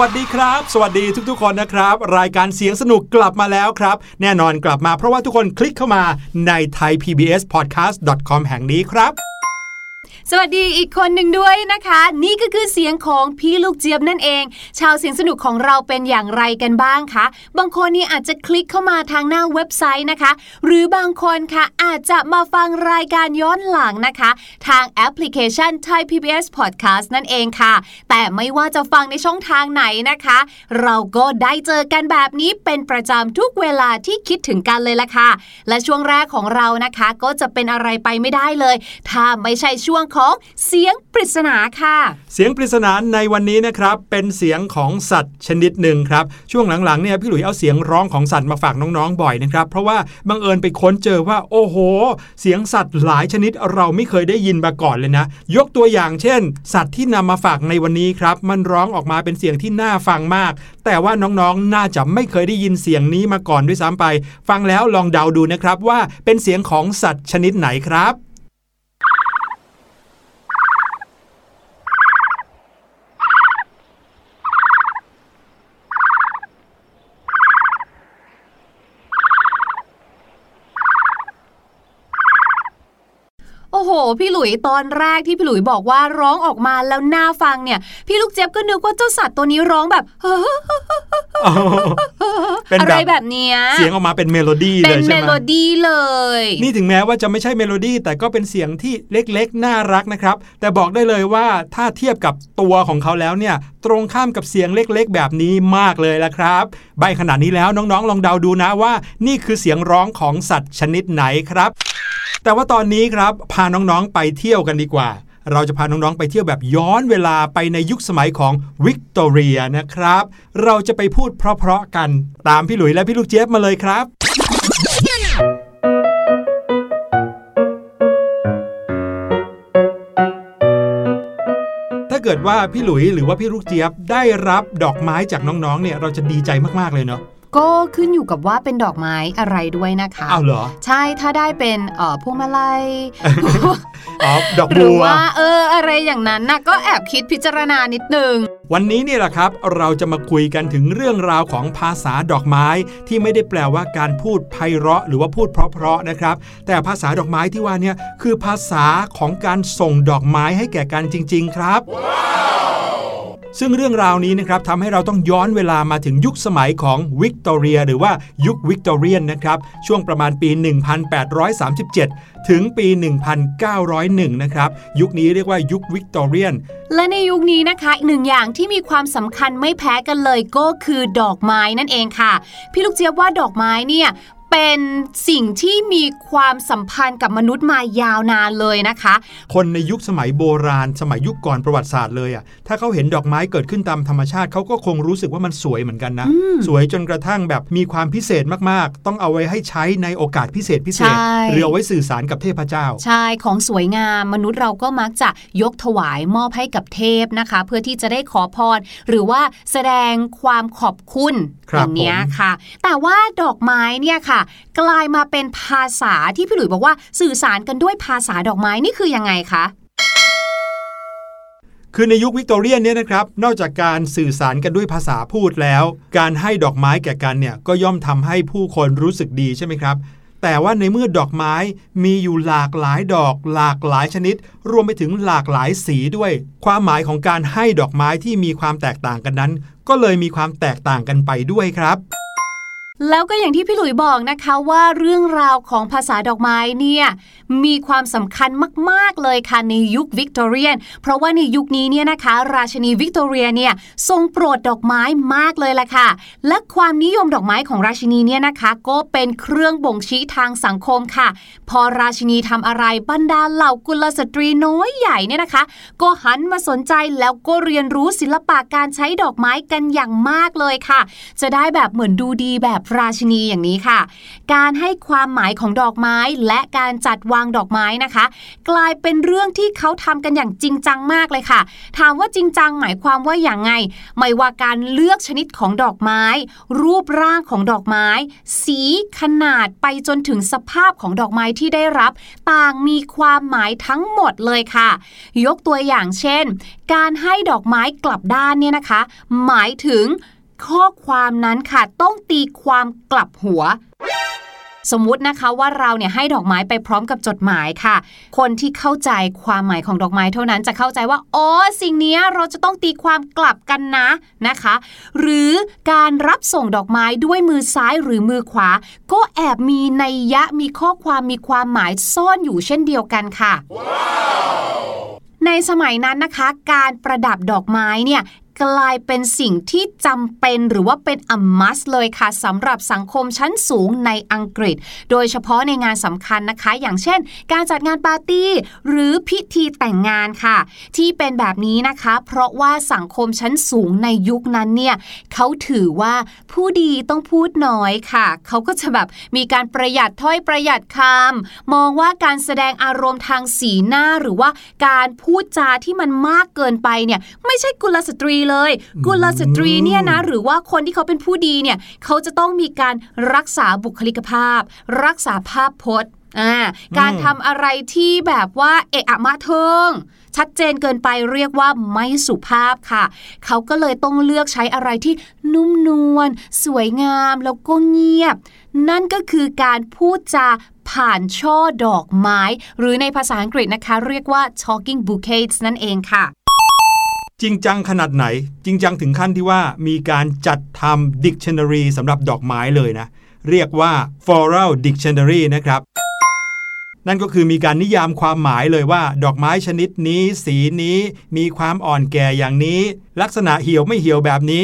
วัสดีครับ สวัสดีทุกๆ คนนะครับ รายการเสียงสนุกกลับมาแล้วครับ แน่นอนกลับมาเพราะว่าทุกคนคลิกเข้ามาใน thaipbspodcast.com แห่งนี้ครับ สวัสดีอีกคนหนึ่งด้วยนะคะ นี่ก็คือเสียงของพี่ลูกเจี๊ยบนั่นเอง ชาวเสียงสนุกของเราเป็นอย่างไรกันบ้างคะ บางคนนี่อาจจะคลิกเข้ามาทางหน้าเว็บไซต์นะคะ หรือบางคนค่ะอาจจะมาฟังรายการย้อนหลังนะคะ ทางแอปพลิเคชัน Thai PBS Podcast นั่นเองค่ะ แต่ไม่ว่าจะฟังในช่องทางไหนนะคะ เราก็ได้เจอกันแบบนี้เป็นประจำทุกเวลาที่คิดถึงกันเลยละค่ะ และช่วงแรกของเรานะคะ ก็จะเป็นอะไรไปไม่ได้เลย ถ้าไม่ใช่ช่วงของเสียงปริศนาค่ะ เสียงปริศนาในวันนี้นะครับเป็นเสียงของสัตว์ชนิดหนึ่งครับช่วงหลังๆเนี่ยพี่หลุยเอาเสียงร้องของสัตว์มาฝากน้องๆบ่อยนะครับเพราะว่าบังเอิญไปค้นเจอว่าโอ้โห เสียงสัตว์หลายชนิดเราไม่เคยได้ยินมาก่อนเลยนะ ยกตัวอย่างเช่น สัตว์ที่นำมาฝากในวันนี้ครับมันร้องออกมาเป็นเสียงที่น่าฟังมาก แต่ว่าน้องๆน่าจะไม่เคยได้ยินเสียงนี้มาก่อนด้วยซ้ำไป ฟังแล้วลองเดาดูนะครับว่าเป็นเสียงของสัตว์ชนิดไหนครับ โอ้โห พี่หลุยตอนแรกที่พี่หลุยบอกว่าร้องออกมาแล้วน่าฟังเนี่ย พี่ลูกเจี๊ยบก็นึกว่าเจ้าสัตว์ตัวนี้ร้องแบบเป็นอะไรแบบแบบเนี้ยเสียงออกมาเป็นเมโลดี้เป็เลนยเมใช่ไหมโลดี้เลย นี่ถึงแม้ว่าจะไม่ใช่เมโลดี้แต่ก็เป็นเสียงที่เล็กๆ น่ารักนะครับ แต่บอกได้เลยว่าถ้าเทียบกับตัวของเขาแล้วเนี่ย ตรงข้ามกับเสียงเล็กๆ แบบนี้มากเลยละครับ ใบขนาดนี้แล้วน้องๆ ลองเดาดูนะว่า นี่คือเสียงร้องของสัตว์ชนิดไหนครับ แต่ว่าตอนนี้ครับพาน้องๆไปเที่ยวกันดีกว่า เราจะพาน้องๆไปเที่ยวแบบย้อนเวลาไปในยุคสมัยของวิกตอเรียนะครับ เราจะไปพูดเพราะๆกันตามพี่หลุยและพี่ลูกเจี๊ยบมาเลยครับถ้าเกิดว่าพี่หลุยหรือว่าพี่ลูกเจี๊ยบได้รับดอกไม้จากน้องๆ เนี่ยเราจะดีใจมากๆเลยเนาะ ก็ขึ้นอยู่กับว่าเป็นดอกไม้อะไรด้วยนะคะอ้าวเหรอ ใช่ถ้าได้เป็นเอ่อพวงมาลัยอ๋อดอกหรืบัอวว่าเอออะไรอย่างนั้นนะก็แอบคิดพิจารณานิดนึง วันนี้เนี่ยแหละครับ เราจะมาคุยกันถึงเรื่องราวของภาษาดอกไม้ที่ไม่ได้แปลว่าการพูดไพเราะ หรือว่าพูดเพราะๆนะครับ แต่ภาษาดอกไม้ที่ว่าเนี่ยคือภาษาของการส่งดอกไม้ให้แก่กันจริง ๆ ครับ ซึ่งเรื่องราวนี้นะครับทำให้เราต้องย้อนเวลามาถึงยุคสมัยของวิกตอเรีย หรือว่ายุควิกตอเรียนนะครับ ช่วงประมาณปี 1837 ถึงปี 1901 นะครับ ยุคนี้เรียกว่ายุควิกตอเรียน และในยุคนี้นะคะ อีกหนึ่งอย่างที่มีความสำคัญไม่แพ้กันเลยก็คือดอกไม้นั่นเองค่ะ พี่ลูกเจี๊ยบว่าดอกไม้เนี่ยเป็นสิ่งที่มีความสัมพันธ์กับมนุษย์มายาวนานเลยนะคะ คนในยุคสมัยโบราณ สมัยยุคก่อนประวัติศาสตร์เลยอะถ้าเขาเห็นดอกไม้เกิดขึ้นตามธรรมชาติเขาก็คงรู้สึกว่ามันสวยเหมือนกันนะ สวยจนกระทั่งแบบมีความพิเศษมากๆ ต้องเอาไว้ให้ใช้ในโอกาสพิเศษพิเศษใช่หรือเอาไว้สื่อสารกับเทพเจ้า ใช่ของสวยงามมนุษย์เราก็มักจะยกถวายมอบให้กับเทพนะคะ เพื่อที่จะได้ขอพรหรือว่าแสดงความขอบคุณครับอย่างเนี้ยผมค่ะ แต่ว่าดอกไม้เนี่ยค่ะกลายมาเป็นภาษาที่พี่หลุยบอกว่าสื่อสารกันด้วยภาษาดอกไม้นี่คือยังไงคะคือในยุควิกตอเรียนเนี่ยนะครับ นอกจากการสื่อสารกันด้วยภาษาพูดแล้ว การให้ดอกไม้แก่กันเนี่ยก็ย่อมทำให้ผู้คนรู้สึกดีใช่ไหมครับ แต่ว่าในเมื่อดอกไม้มีอยู่หลากหลายดอก หลากหลายชนิด รวมไปถึงหลากหลายสีด้วย ความหมายของการให้ดอกไม้ที่มีความแตกต่างกันนั้น ก็เลยมีความแตกต่างกันไปด้วยครับ แล้วก็อย่างที่พี่หลุยบอกนะคะว่าเรื่องราวของภาษาดอกไม้เนี่ยมีความสำคัญมาก ๆ เลยค่ะในยุควิกตอเรียน เพราะว่าในยุคนี้เนี่ยนะคะ ราชินีวิกตอเรียเนี่ยทรงโปรดดอกไม้มากเลยล่ะค่ะ และความนิยมดอกไม้ของราชินีเนี่ยนะคะ ก็เป็นเครื่องบ่งชี้ทางสังคมค่ะ พอราชินีทำอะไรบรรดาเหล่ากุลสตรีน้อยใหญ่เนี่ยนะคะ ก็หันมาสนใจแล้วก็เรียนรู้ศิลปะการใช้ดอกไม้กันอย่างมากเลยค่ะ จะได้แบบเหมือนดูดีแบบราชินีอย่างนี้ค่ะ การให้ความหมายของดอกไม้และการจัดวางดอกไม้นะคะ กลายเป็นเรื่องที่เขาทำกันอย่างจริงจังมากเลยค่ะ ถามว่าจริงจังหมายความว่าอย่างไง ไม่ว่าการเลือกชนิดของดอกไม้ รูปร่างของดอกไม้ สีขนาดไปจนถึงสภาพของดอกไม้ที่ได้รับ ต่างมีความหมายทั้งหมดเลยค่ะ ยกตัวอย่างเช่น การให้ดอกไม้กลับด้านเนี่ยนะคะ หมายถึง ข้อความนั้นค่ะต้องตีความกลับหัว สมมุตินะคะว่าเราเนี่ยให้ดอกไม้ไปพร้อมกับจดหมายค่ะ คนที่เข้าใจความหมายของดอกไม้เท่านั้นจะเข้าใจว่าอ๋อสิ่งนี้เราจะต้องตีความกลับกันนะนะคะ หรือการรับส่งดอกไม้ด้วยมือซ้ายหรือมือขวา ก็แอบมีนัยยะมีข้อความมีความหมายซ่อนอยู่เช่นเดียวกันค่ะในสมัยนั้นนะคะ การประดับดอกไม้เนี่ย กลายเป็นสิ่งที่จำเป็นหรือว่าเป็นอัมมัสเลยค่ะสำหรับสังคมชั้นสูงในอังกฤษ โดยเฉพาะในงานสำคัญนะคะ อย่างเช่น การจัดงานปาร์ตี้ หรือพิธีแต่งงานค่ะ ที่เป็นแบบนี้นะคะ เพราะว่าสังคมชั้นสูงในยุคนั้นเนี่ยเขาถือว่าผู้ดีต้องพูดน้อยค่ะเขาก็จะแบบมีการประหยัดถ้อยประหยัดคำมองว่าการแสดงอารมณ์ทางสีหน้าหรือว่าการพูดจาที่มันมากเกินไปเนี่ยไม่ใช่กุลสตรีเลยกุลสตรีเนี่ยนะหรือว่าคนที่เขาเป็นผู้ดีเนี่ยเขาจะต้องมีการรักษาบุคลิกภาพ รักษาภาพพจน์การทำอะไรที่แบบว่าเอะอะมาเทิงชัดเจนเกินไปเรียกว่าไม่สุภาพค่ะ เขาก็เลยต้องเลือกใช้อะไรที่นุ่มนวลสวยงามแล้วก็เงียบ นั่นก็คือการพูดจาผ่านช่อดอกไม้ หรือในภาษาอังกฤษนะคะ เรียกว่า talking bouquets นั่นเองค่ะ จริงจังขนาดไหน จริงจังถึงขั้นที่ว่ามีการจัดทำ dictionary สำหรับดอกไม้เลยนะ เรียกว่า floral dictionary นะครับ นั่นก็คือมีการนิยามความหมายเลยว่า ดอกไม้ชนิดนี้ สีนี้มีความอ่อนแก่อย่างนี้ ลักษณะเหี่ยวไม่เหี่ยวแบบนี้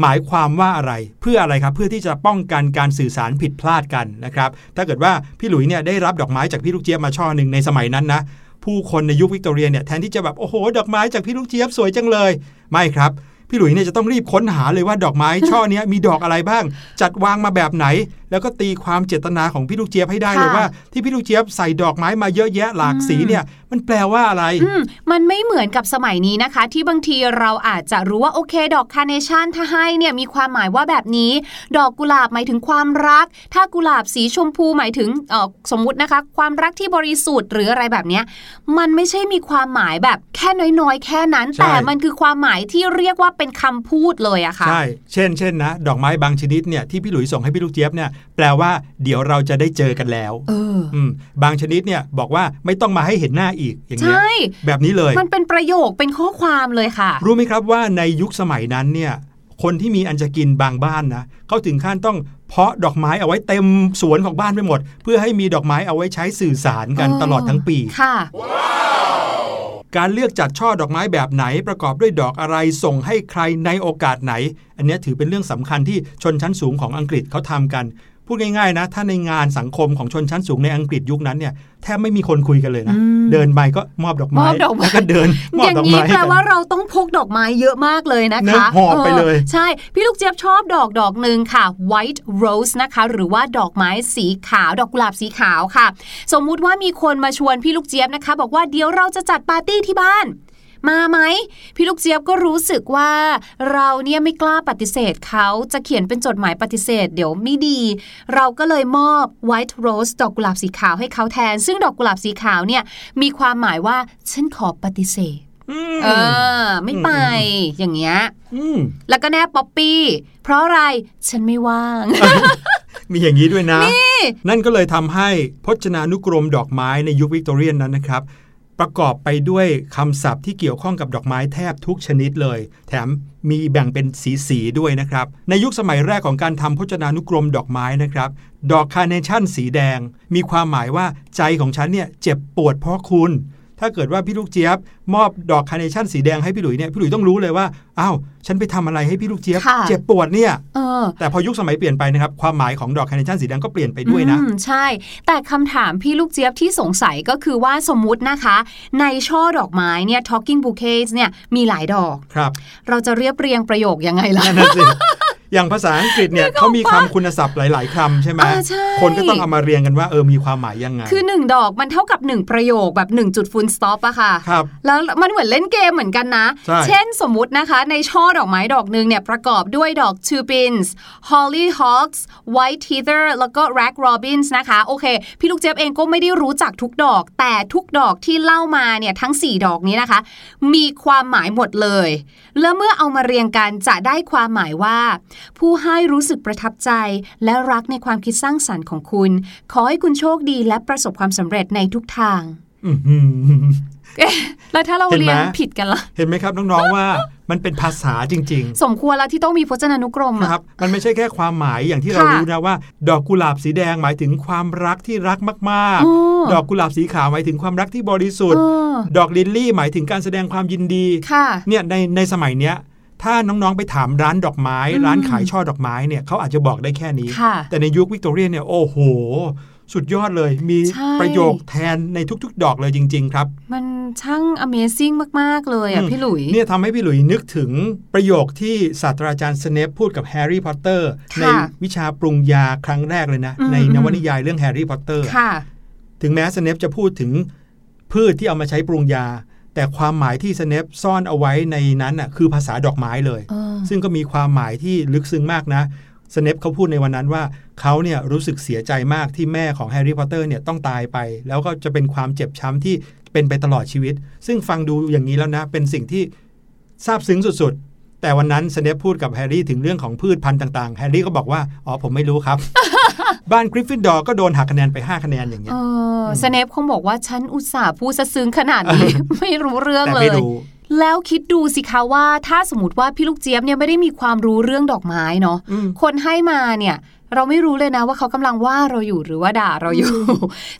หมายความว่าอะไร เพื่ออะไรครับ เพื่อที่จะป้องกันการสื่อสารผิดพลาดกันนะครับ ถ้าเกิดว่าพี่หลุยเนี่ยได้รับดอกไม้จากพี่ลูกเจี๊ยบมาช่อหนึ่งในสมัยนั้นนะ ผู้คนในยุควิกตอเรียเนี่ยแทนที่จะแบบโอ้โห ดอกไม้จากพี่ลูกเจี๊ยบสวยจังเลย ไม่ครับ พี่หลุยเนี่ยจะต้องรีบค้นหาเลยว่าดอกไม้ช่อเนี้ยมีดอกอะไรบ้าง จัดวางมาแบบไหน แล้วก็ตีความเจตนาของพี่ลูกเจี๊ยบให้ได้เลยค่ะว่า ที่พี่ลูกเจี๊ยบใส่ดอกไม้มาเยอะแยะหลากสีเนี่ย มันแปลว่าอะไรอืมมันไม่เหมือนกับสมัยนี้นะคะ ที่บางทีเราอาจจะรู้ว่าโอเค ดอกคาร์เนชั่นถ้าให้เนี่ยมีความหมายว่าแบบนี้ ดอกกุหลาบหมายถึงความรัก ถ้ากุหลาบสีชมพูหมายถึงเออสมมุตินะคะ ความรักที่บริสุทธิ์หรืออะไรแบบเนี้ยมันไม่ใช่มีความหมายแบบแค่น้อยๆ แค่นั้นใช่แต่มันคือความหมายที่เรียกว่าเป็นคำพูดเลยอะค่ะใช่ เช่นเช่นนะ ดอกไม้บางชนิดเนี่ยที่พี่หลุยส่งให้พี่ลูกเจี๊ยบเนี่ยแปลว่าเดี๋ยวเราจะได้เจอกันแล้วเอออืมบางชนิดเนี่ยบอกว่าไม่ต้องมาให้เห็นหน้าอีกอย่างเงี้ยใช่แบบนี้เลย มันเป็นประโยคเป็นข้อความเลยค่ะ รู้ไหมครับว่าในยุคสมัยนั้นเนี่ยคนที่มีอันจะกินบางบ้านนะเขาถึงขั้นต้องเพาะดอกไม้เอาไว้เต็มสวนของบ้านไปหมด เพื่อให้มีดอกไม้เอาไว้ใช้สื่อสารกันเออตลอดทั้งปีค่ะ การเลือกจัดช่อดอกไม้แบบไหนประกอบด้วยดอกอะไรส่งให้ใครในโอกาสไหน อันนี้ถือเป็นเรื่องสำคัญที่ชนชั้นสูงของอังกฤษเขาทำกัน พูดง่ายๆนะ ถ้าในงานสังคมของชนชั้นสูงในอังกฤษยุคนั้นเนี่ยแทบไม่มีคนคุยกันเลยนะอืมเดินไปก็มอบดอกไม้มอบดอกไม้แล้วก็เดินมอบอย่างดอกนี้ไม้แปลกันว่าเราต้องพกดอกไม้เยอะมากเลยนะเนคะอะหอบไปเลยออใช่ พี่ลูกเจี๊ยบชอบดอกดอกหนึ่งค่ะ white rose นะคะ หรือว่าดอกไม้สีขาว ดอกกุหลาบสีขาวค่ะ สมมุติว่ามีคนมาชวนพี่ลูกเจี๊ยบนะคะ บอกว่าเดี๋ยวเราจะจัดปาร์ตี้ที่บ้าน มาไหมพี่ลูกเจี๊ยบก็รู้สึกว่าเราเนี่ยไม่กล้าปฏิเสธเขาจะเขียนเป็นจดหมายปฏิเสธ เดี๋ยวไม่ดี เราก็เลยมอบ white rose ดอกกุหลาบสีขาวให้เขาแทน ซึ่งดอกกุหลาบสีขาวเนี่ยมีความหมายว่าฉันขอปฏิเสธอืมเออ ไม่ไปอย่างเงี้ยอืมแล้วก็แนบป๊อปปี้ เพราะอะไรฉันไม่ว่าง มีอย่างนี้ด้วยนะ นั่นก็เลยทำให้พจนานุกรมดอกไม้ในยุควิกตอเรียนนั้นนะครับ ประกอบไปด้วยคำศัพท์ที่เกี่ยวข้องกับดอกไม้แทบทุกชนิดเลย แถมมีแบ่งเป็นสีสีๆด้วยนะครับ ในยุคสมัยแรกของการทำพจนานุกรมดอกไม้นะครับ ดอกคาร์เนชั่นสีแดง มีความหมายว่าใจของฉันเนี่ยเจ็บปวดเพราะคุณ ถ้าเกิดว่าพี่ลูกเจี๊ยบ มอบดอกคาร์เนชั่นสีแดงให้พี่หลุยเนี่ยพี่หลุยต้องรู้เลยว่าอ้าวฉันไปทำอะไรให้พี่ลูกเจี๊ยบค่ะเจ็บปวดเนี่ยเออแต่พอยุคสมัยเปลี่ยนไปนะครับความหมายของดอกคาร์เนชั่นสีแดงก็เปลี่ยนไปด้วยนะอืมใช่ แต่คำถามพี่ลูกเจี๊ยบที่สงสัยก็คือว่าสมมุตินะคะ ในช่อดอกไม้เนี่ย talking bouquets เนี่ยมีหลายดอกครับเราจะเรียบเรียงประโยคยังไงล่ะนั่นนะสิ อย่างภาษาอังกฤษเนี่ยเขามีคำคุณศัพท์หลาย ๆคำใช่ไหมอ่าใช่คนก็ต้องเอามาเรียงกันว่าเออมีความหมายยังไง คือหนึ่งดอกมันเท่ากับหนึ่งประโยคแบบหนึ่งจุดฟูลสต็อปอะค่ะครับแล้วมันเหมือนเล่นเกมเหมือนกันนะใช่เช่นสมมุตินะคะ ในช่อดอกไม้ดอกหนึ่งเนี่ยประกอบด้วยดอก tupins hollyhocks white heather แล้วก็ rag robins นะคะ โอเค พี่ลูกเจี๊ยบเองก็ไม่ได้รู้จักทุกดอก แต่ทุกดอกที่เล่ามาเนี่ยทั้ง 4 ดอกนี้นะคะ มีความหมายหมดเลย แล้วเมื่อเอามาเรียงกันจะได้ความหมายว่าผู้ให้รู้สึกประทับใจ และรักในความคิดสร้างสรรค์ของคุณ ขอให้คุณโชคดีและประสบความสำเร็จในทุกทางอื้อหือเอ๊ะแล้วถ้าเราเห็นไหมเรียงผิดกันล่ะ เห็นไหมครับน้องๆว่ามันเป็นภาษาจริง ๆ สมควรแล้วที่ต้องมีพจนานุกรมนะอะครับ มันไม่ใช่แค่ความหมายอย่างที่เราค่ะรู้นะว่า ดอกกุหลาบสีแดงหมายถึงความรักที่รักมากอ๋อๆดอกกุหลาบสีขาวหมายถึงความรักที่บริสุทธิ์เออดอกลิลลี่หมายถึงการแสดงความยินดีค่ะเนี่ยในในสมัยเนี้ย ถ้าน้องๆไปถามร้านดอกไม้อืมร้านขายช่อดอกไม้เนี่ยเขาอาจจะบอกได้แค่นี้ค่ะแต่ในยุควิกตอเรียนเนี่ยโอ้โห สุดยอดเลยมีใช่ประโยคแทนในทุกๆ ดอกเลยจริง ๆ ครับ มันช่าง Amazing มาก ๆ เลยอะอืมพี่หลุยเนี่ยทำให้พี่หลุยนึกถึงประโยคที่ศาสตราจารย์สเนปพูดกับแฮร์รี่พอตเตอร์ค่ะในวิชาปรุงยาครั้งแรกเลยนะอืมในอืมนวนิยายเรื่องแฮร์รี่พอตเตอร์ค่ะถึงแม้สเนปจะพูดถึงพืชที่เอามาใช้ปรุงยา แต่ความหมายที่สเนปซ่อนเอาไว้ในนั้นน่ะคือภาษาดอกไม้เลยเออซึ่งก็มีความหมายที่ลึกซึ้งมากนะสเนปเขาพูดในวันนั้นว่าเขาเนี่ยรู้สึกเสียใจมากที่แม่ของแฮร์รี่พอตเตอร์เนี่ยต้องตายไป แล้วก็จะเป็นความเจ็บช้ำที่เป็นไปตลอดชีวิต ซึ่งฟังดูอย่างนี้แล้วนะ เป็นสิ่งที่ซาบซึ้งสุดๆ แต่วันนั้นสเนปพูดกับแฮร์รี่ถึงเรื่องของพืชพันธุ์ต่างๆ แฮร์รี่ก็บอกว่า อ๋อผมไม่รู้ครับ บ้านกริฟฟินดอร์ก็โดนหักคะแนนไป 5 คะแนนอย่างเงี้เอยอสเนปคงบอกว่าฉันอุตส่าห์พูดซะซึ้งขนาดนี้ไม่รู้เรื่องแต่ไม่รู้เลยแล้วคิดดูสิคะว่าถ้าสมมติว่าพี่ลูกเจี๊ยบเนี่ยไม่ได้มีความรู้เรื่องดอกไม้เนาะอืมคนให้มาเนี่ย เราไม่รู้เลยนะว่าเขากำลังว่าเราอยู่หรือว่าด่าเราอยู่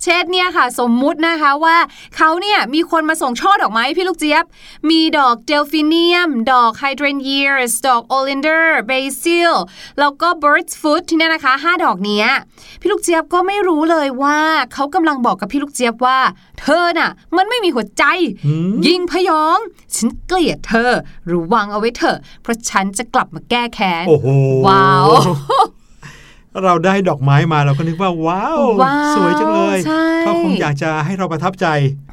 เช่นเนี่ยค่ะ สมมุตินะคะว่าเขาเนี่ยมีคนมาส่งช่อดอกไม้ให้พี่ลูกเจี๊ยบ มีดอก delphinium ดอก hydrangeas ดอก oleander basil แล้วก็ bird's foot เนี่ยนะคะห้าดอกเนี้ยพี่ลูกเจี๊ยบก็ไม่รู้เลยว่าเขากำลังบอกกับพี่ลูกเจี๊ยบว่า เธอน่ะ มันไม่มีหัวใจอืมยิงพยอง ฉันเกลียดเธอ หรือวางเอาไว้เถอะเพราะฉันจะกลับมาแก้แค้นโอ้โหว้าว เราได้ดอกไม้มาเราก็นึกว่าว้าวว้าวสวยจังเลยใช่เขาคงอยากจะให้เราประทับใจ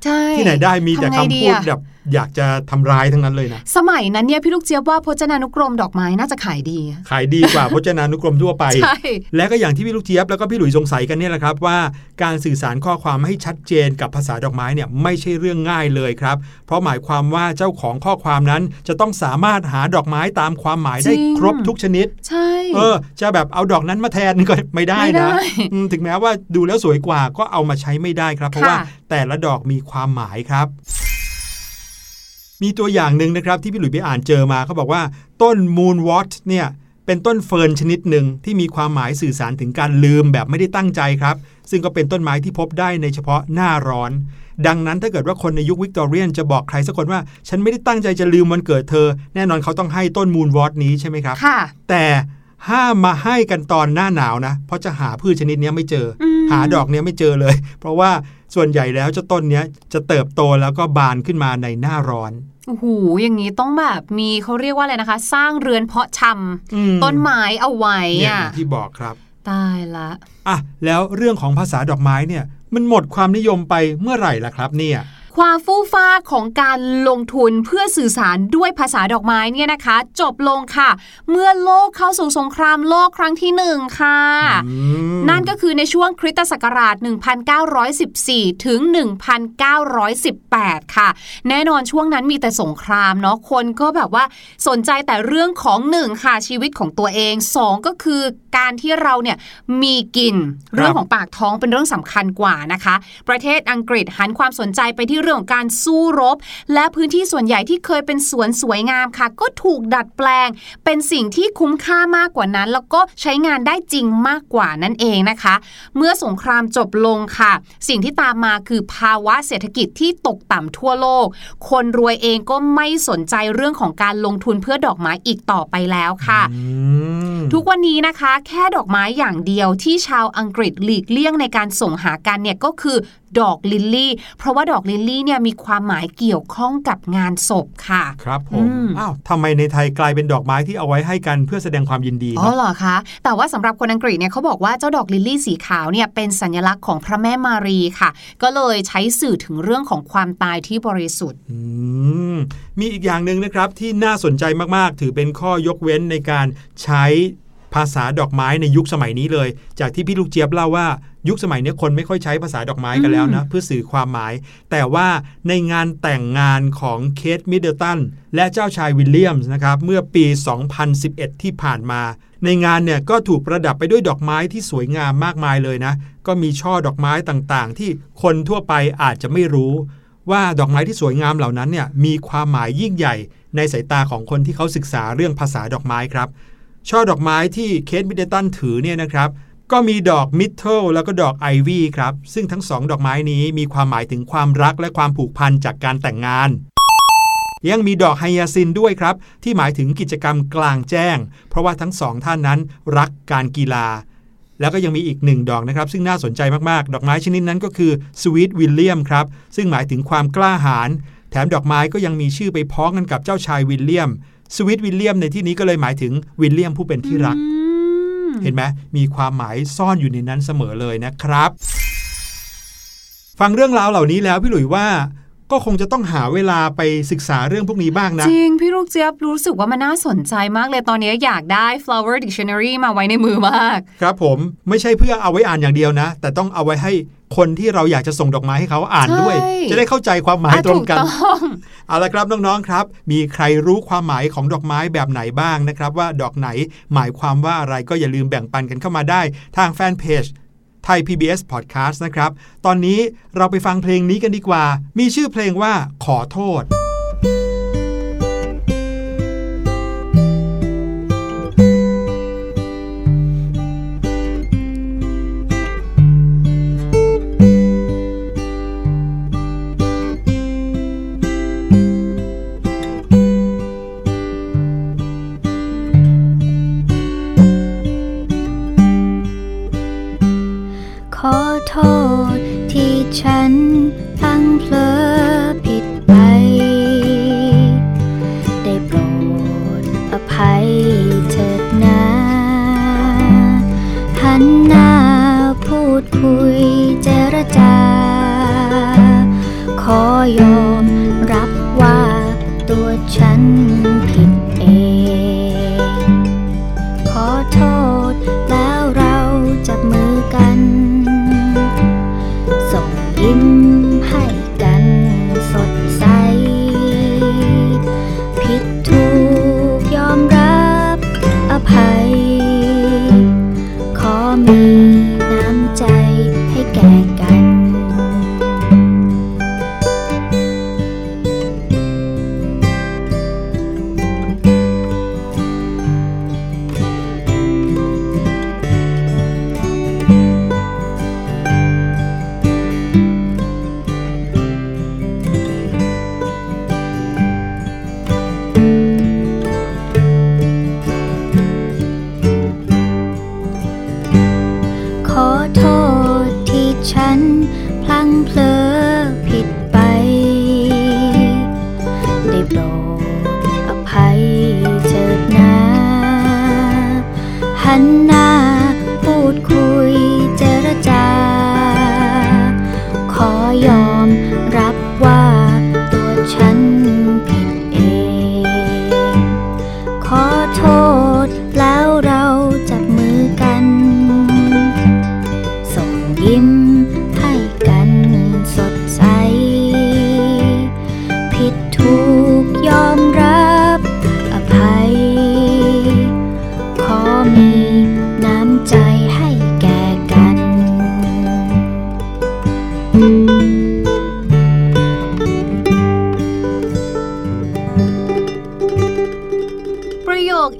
ใช่ที่ไหนได้มีแต่ทำไงคำดีพูดอะแบบ อยากจะทำร้ายทั้งนั้นเลยนะ สมัยนั้นเนี่ยพี่ลูกเจี๊ยบว่าพจนานุกรมดอกไม้น่าจะขายดีอะขายดีกว่าพจนานุกรมทั่วไปใช่และก็อย่างที่พี่ลูกเจี๊ยบแล้วก็พี่หลุยสงสัยกันเนี่ยแหละครับว่าการสื่อสารข้อความให้ชัดเจนกับภาษาดอกไม้เนี่ยไม่ใช่เรื่องง่ายเลยครับ เพราะหมายความว่าเจ้าของข้อความนั้นจะต้องสามารถหาดอกไม้ตามความหมายได้จริงครบทุกชนิด ใช่ เออ จะแบบเอาดอกนั้นมาแทนก็ไม่ได้ไม่ได้นะอืมถึงแม้ว่าดูแล้วสวยกว่าก็เอามาใช้ไม่ได้ครับ เพราะว่าค่ะแต่ละดอกมีความหมายครับ มีตัวอย่างหนึ่งนะครับที่พี่หลุยส์ไปอ่านเจอมาเขาบอกว่าต้น moonwort เนี่ยเป็นต้นเฟิร์นชนิดหนึ่งที่มีความหมายสื่อสารถึงการลืมแบบไม่ได้ตั้งใจครับ ซึ่งก็เป็นต้นไม้ที่พบได้ในเฉพาะหน้าร้อน ดังนั้นถ้าเกิดว่าคนในยุควิกตอเรียนจะบอกใครสักคนว่า ฉันไม่ได้ตั้งใจจะลืมวันเกิดเธอ แน่นอนเขาต้องให้ต้นมูนวอตนี้ใช่ไหมครับค่ะแต่ห้ามมาให้กันตอนหน้าหนาวนะ เพราะจะหาพืชชนิดเนี้ยไม่เจออมหาดอกเนี้ยไม่เจอเลย เพราะว่าส่วนใหญ่แล้วเจ้าต้นเนี้ยจะเติบโตแล้วก็บานขึ้นมาในหน้าร้อน โอ้โหอย่างนี้ต้องแบบมีเขาเรียกว่าอะไรนะคะ สร้างเรือนเพาะชอืมำต้นไม้เอาไว้เนี่ยออะย่างที่บอกครับตายละอะแล้วเรื่องของภาษาดอกไม้เนี่ย มันหมดความนิยมไปเมื่อไหร่ล่ะครับเนี่ย ความฟู่ฟ้าของการลงทุนเพื่อสื่อสารด้วยภาษาดอกไม้เนี่ยนะคะ จบลงค่ะ เมื่อโลกเข้าสู่สงครามโลกครั้งที่หนึ่งค่ะอืมนั่นก็คือในช่วงคริสตศักราช 1914 ถึง 1918 ค่ะ แน่นอนช่วงนั้นมีแต่สงครามเนาะคนก็แบบว่าสนใจแต่เรื่องของหนึ่งค่ะชีวิตของตัวเองสองก็คือการที่เราเนี่ยมีกินเรื่องของปากท้องเป็นเรื่องสำคัญกว่านะคะ ประเทศอังกฤษหันความสนใจไปที่เรื่องของการสู้รบ และพื้นที่ส่วนใหญ่ที่เคยเป็นสวนสวยงามค่ะ ก็ถูกดัดแปลง เป็นสิ่งที่คุ้มค่ามากกว่านั้น แล้วก็ใช้งานได้จริงมากกว่านั่นเองนะคะ เมื่อสงครามจบลงค่ะ สิ่งที่ตามมาคือภาวะเศรษฐกิจที่ตกต่ำทั่วโลก คนรวยเองก็ไม่สนใจเรื่องของการลงทุนเพื่อดอกไม้อีกต่อไปแล้วค่ะอืมทุกวันนี้นะคะ แค่ดอกไม้อย่างเดียวที่ชาวอังกฤษหลีกเลี่ยงในการส่งหากันเนี่ยก็คือ ดอกลิลลี่ เพราะว่าดอกลิลลี่เนี่ยมีความหมายเกี่ยวข้องกับงานศพค่ะ ครับผอืมมอ้าวทำไมในไทยกลายเป็นดอกไม้ที่เอาไว้ให้กันเพื่อแสดงความยินดีอ๋อเนาะเหรอคะแต่ว่าสำหรับคนอังกฤษเนี่ยเขาบอกว่าเจ้าดอกลิลลี่สีขาวเนี่ยเป็นสัญลักษณ์ของพระแม่มารีค่ะ ก็เลยใช้สื่อถึงเรื่องของความตายที่บริสุทธิ์อืมมีอีกอย่างหนึ่งนะครับที่น่าสนใจมากๆ ถือเป็นข้อยกเว้นในการใช้ ภาษาดอกไม้ในยุคสมัยนี้เลย จากที่พี่ลูกเจี๊ยบเล่าว่า ยุคสมัยนี้คนไม่ค่อยใช้ภาษาดอกไม้กันแล้วนะเพื่อสื่อความหมาย แต่ว่าในงานแต่งงานของเคทมิดเดิลตันและเจ้าชายวิลเลียมส์นะครับเมื่อปี 2011 ที่ผ่านมา ในงานเนี่ยก็ถูกประดับไปด้วยดอกไม้ที่สวยงามมากมายเลยนะ ก็มีช่อดอกไม้ต่างๆ ที่คนทั่วไปอาจจะไม่รู้ว่าดอกไม้ที่สวยงามเหล่านั้นเนี่ยมีความหมายยิ่งใหญ่ในสายตาของคนที่เขาศึกษาเรื่องภาษาดอกไม้ครับ ช่อดอกไม้ที่เคทมิดเดิลตันถือเนี่ยนะครับก็มีดอก myrtle แล้วก็ดอกไอวี่ครับซึ่งทั้งสองดอกไม้นี้มีความหมายถึงความรักและความผูกพันจากการแต่งงาน ยังมีดอก hyacinth ด้วยครับ ที่หมายถึงกิจกรรมกลางแจ้ง เพราะว่าทั้งสองท่านนั้นรักการกีฬา แล้วก็ยังมีอีกหนึ่งดอกนะครับ ซึ่งน่าสนใจมากๆ ดอกไม้ชนิดนั้นก็คือ sweet William ครับซึ่งหมายถึงความกล้าหาญแถมดอกไม้ก็ยังมีชื่อไปพ้องกันกับเจ้าชายวิลเลียม sweet William ในที่นี้ก็เลยหมายถึงวิลเลียมผู้เป็นที่รักอืมเห็นไหมมีความหมายซ่อนอยู่ในนั้นเสมอเลยนะครับ ฟังเรื่องราวเหล่านี้แล้วพี่หลุยว่า ก็คงจะต้องหาเวลาไปศึกษาเรื่องพวกนี้บ้างนะ จริง พี่ลูกเจี๊ยบรู้สึกว่ามันน่าสนใจมากเลยตอนนี้อยากได้ flower dictionary มาไว้ในมือมาก ครับผมไม่ใช่เพื่อเอาไว้อ่านอย่างเดียวนะ แต่ต้องเอาไว้ให้คนที่เราอยากจะส่งดอกไม้ให้เขาอ่านด้วยใช่จะได้เข้าใจความหมายอะตรงกันถูต้องเอาละครับน้องๆครับ มีใครรู้ความหมายของดอกไม้แบบไหนบ้างนะครับ ว่าดอกไหนหมายความว่าอะไรก็อย่าลืมแบ่งปันกันเข้ามาได้ ทางแฟนเพจ ไทย PBS Podcast นะครับ ตอนนี้เราไปฟังเพลงนี้กันดีกว่า มีชื่อเพลงว่าขอโทษ ฉันพลังเพล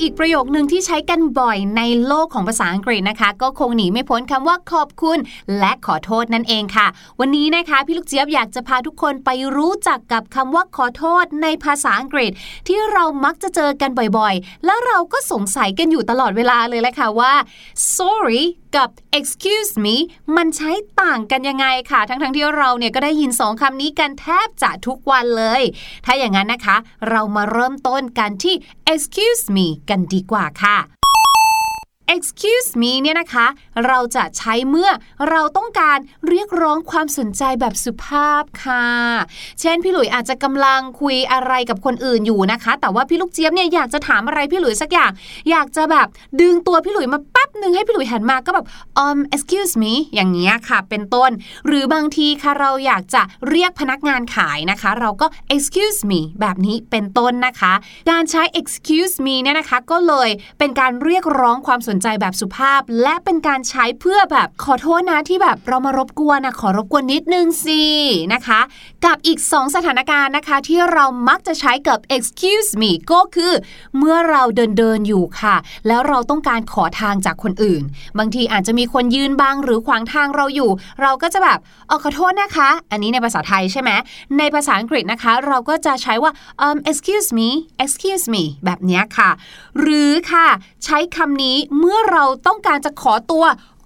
อีกประโยคหนึ่งที่ใช้กันบ่อยในโลกของภาษาอังกฤษนะคะ ก็คงหนีไม่พ้นคำว่าขอบคุณ และขอโทษนั่นเองค่ะ วันนี้นะคะพี่ลูกเจี๊ยบอยากจะพาทุกคนไปรู้จักกับคำว่าขอโทษในภาษาอังกฤษ ที่เรามักจะเจอกันบ่อยๆ แล้วเราก็สงสัยกันอยู่ตลอดเวลาเลยแหละค่ะว่า sorry กับ excuse me มันใช้ต่างกันยังไงค่ะ ทั้งๆที่เราเนี่ยก็ได้ยินสองคำนี้กันแทบจะทุกวันเลย ถ้าอย่างนั้นนะคะ เรามาเริ่มต้นกันที่ excuse me กันดีกว่าค่ะ excuse me เนี่ยนะคะ เราจะใช้เมื่อเราต้องการเรียกร้องความสนใจแบบสุภาพค่ะ เช่น พี่หลุยอาจจะกำลังคุยอะไรกับคนอื่นอยู่นะคะ แต่ว่าพี่ลูกเจี๊ยบเนี่ยอยากจะถามอะไรพี่หลุยสักอย่าง อยากจะแบบดึงตัวพี่หลุยมาแป๊บหนึ่งให้พี่หลุยหันมาก็แบบ um excuse me อย่างเงี้ยค่ะ เป็นต้น หรือบางทีค่ะเราอยากจะเรียกพนักงานขายนะคะ เราก็ excuse me แบบนี้เป็นต้นนะคะ การใช้ excuse me เนี่ยนะคะ ก็เลยเป็นการเรียกร้องความสนใจจแบบสุภาพ และเป็นการใช้เพื่อแบบขอโทษนะที่แบบเรามารบกวนนะขอรบกวนนิดนึงสินะคะ กับอีก 2 สถานการณ์นะคะ ที่เรามักจะใช้กับ excuse me ก็คือ เมื่อเราเดินเดินอยู่ค่ะ แล้วเราต้องการขอทางจากคนอื่น บางทีอาจจะมีคนยืนบังหรือขวางทางเราอยู่ เราก็จะแบบเออขอโทษนะคะ อันนี้ในภาษาไทยใช่ไหมในภาษาอังกฤษนะคะ เราก็จะใช้ว่า um excuse me excuse me แบบนี้ค่ะ หรือค่ะ ใช้คำนี้เเมื่อเราต้องการจะขอตัว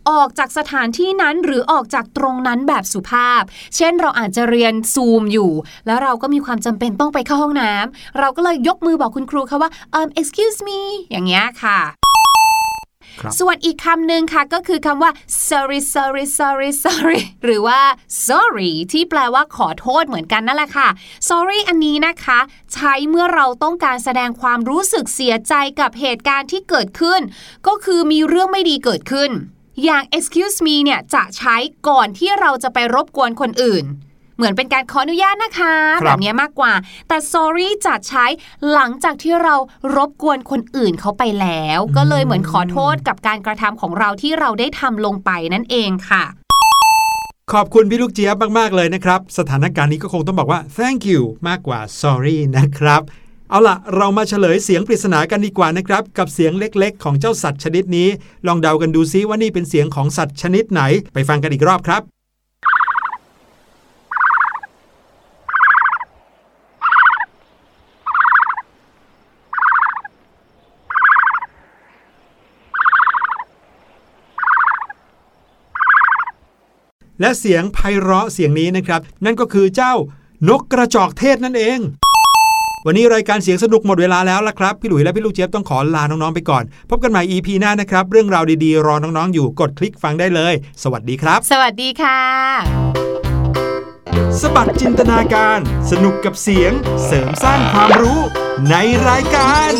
ออกจากสถานที่นั้นหรือออกจากตรงนั้นแบบสุภาพ เช่นเราอาจจะเรียนซูมอยู่ แล้วเราก็มีความจำเป็นต้องไปเข้าห้องน้ำเราก็เลยยกมือบอกคุณครูค่ะว่า um excuse me อย่างเงี้ยค่ะ ส่วนอีกคำหนึ่งค่ะก็คือคำว่า sorry sorry sorry sorry หรือว่า sorry ที่แปลว่าขอโทษเหมือนกันนั่นแหละค่ะ sorry อันนี้นะคะ ใช้เมื่อเราต้องการแสดงความรู้สึกเสียใจกับเหตุการณ์ที่เกิดขึ้น ก็คือมีเรื่องไม่ดีเกิดขึ้น อย่าง excuse me เนี่ยจะใช้ก่อนที่เราจะไปรบกวนคนอื่น เหมือนเป็นการขออนุญาตนะคะครับแบบเนี้ยมากกว่า แต่ sorry จะใช้หลังจากที่เรารบกวนคนอื่นเขาไปแล้ว ก็เลยเหมือนขอโทษกับการกระทำของเราที่เราได้ทำลงไปนั่นเองค่ะขอบคุณพี่ลูกเจี๊ยบมาก ๆ เลยนะครับ สถานการณ์นี้ก็คงต้องบอกว่า thank you มากกว่า sorry นะครับ เอาล่ะ เรามาเฉลยเสียงปริศนากันดีกว่านะครับ กับเสียงเล็กๆ ของเจ้าสัตว์ชนิดนี้ ลองเดากันดูซิว่านี่เป็นเสียงของสัตว์ชนิดไหน ไปฟังกันอีกรอบครับ และเสียงไพเราะเสียงนี้นะครับ นั่นก็คือเจ้านกกระจอกเทศนั่นเอง วันนี้รายการเสียงสนุกหมดเวลาแล้วละครับ พี่หลุยและพี่ลูกเจี๊ยบต้องขอลาน้องๆไปก่อน พบกันใหม่ EP หน้านะครับ เรื่องราวดีๆ รอน้องๆอยู่กดคลิกฟังได้เลย สวัสดีครับ สวัสดีค่ะ สบัดจินตนาการ สนุกกับเสียงเสริมสร้างความรู้ในรายการ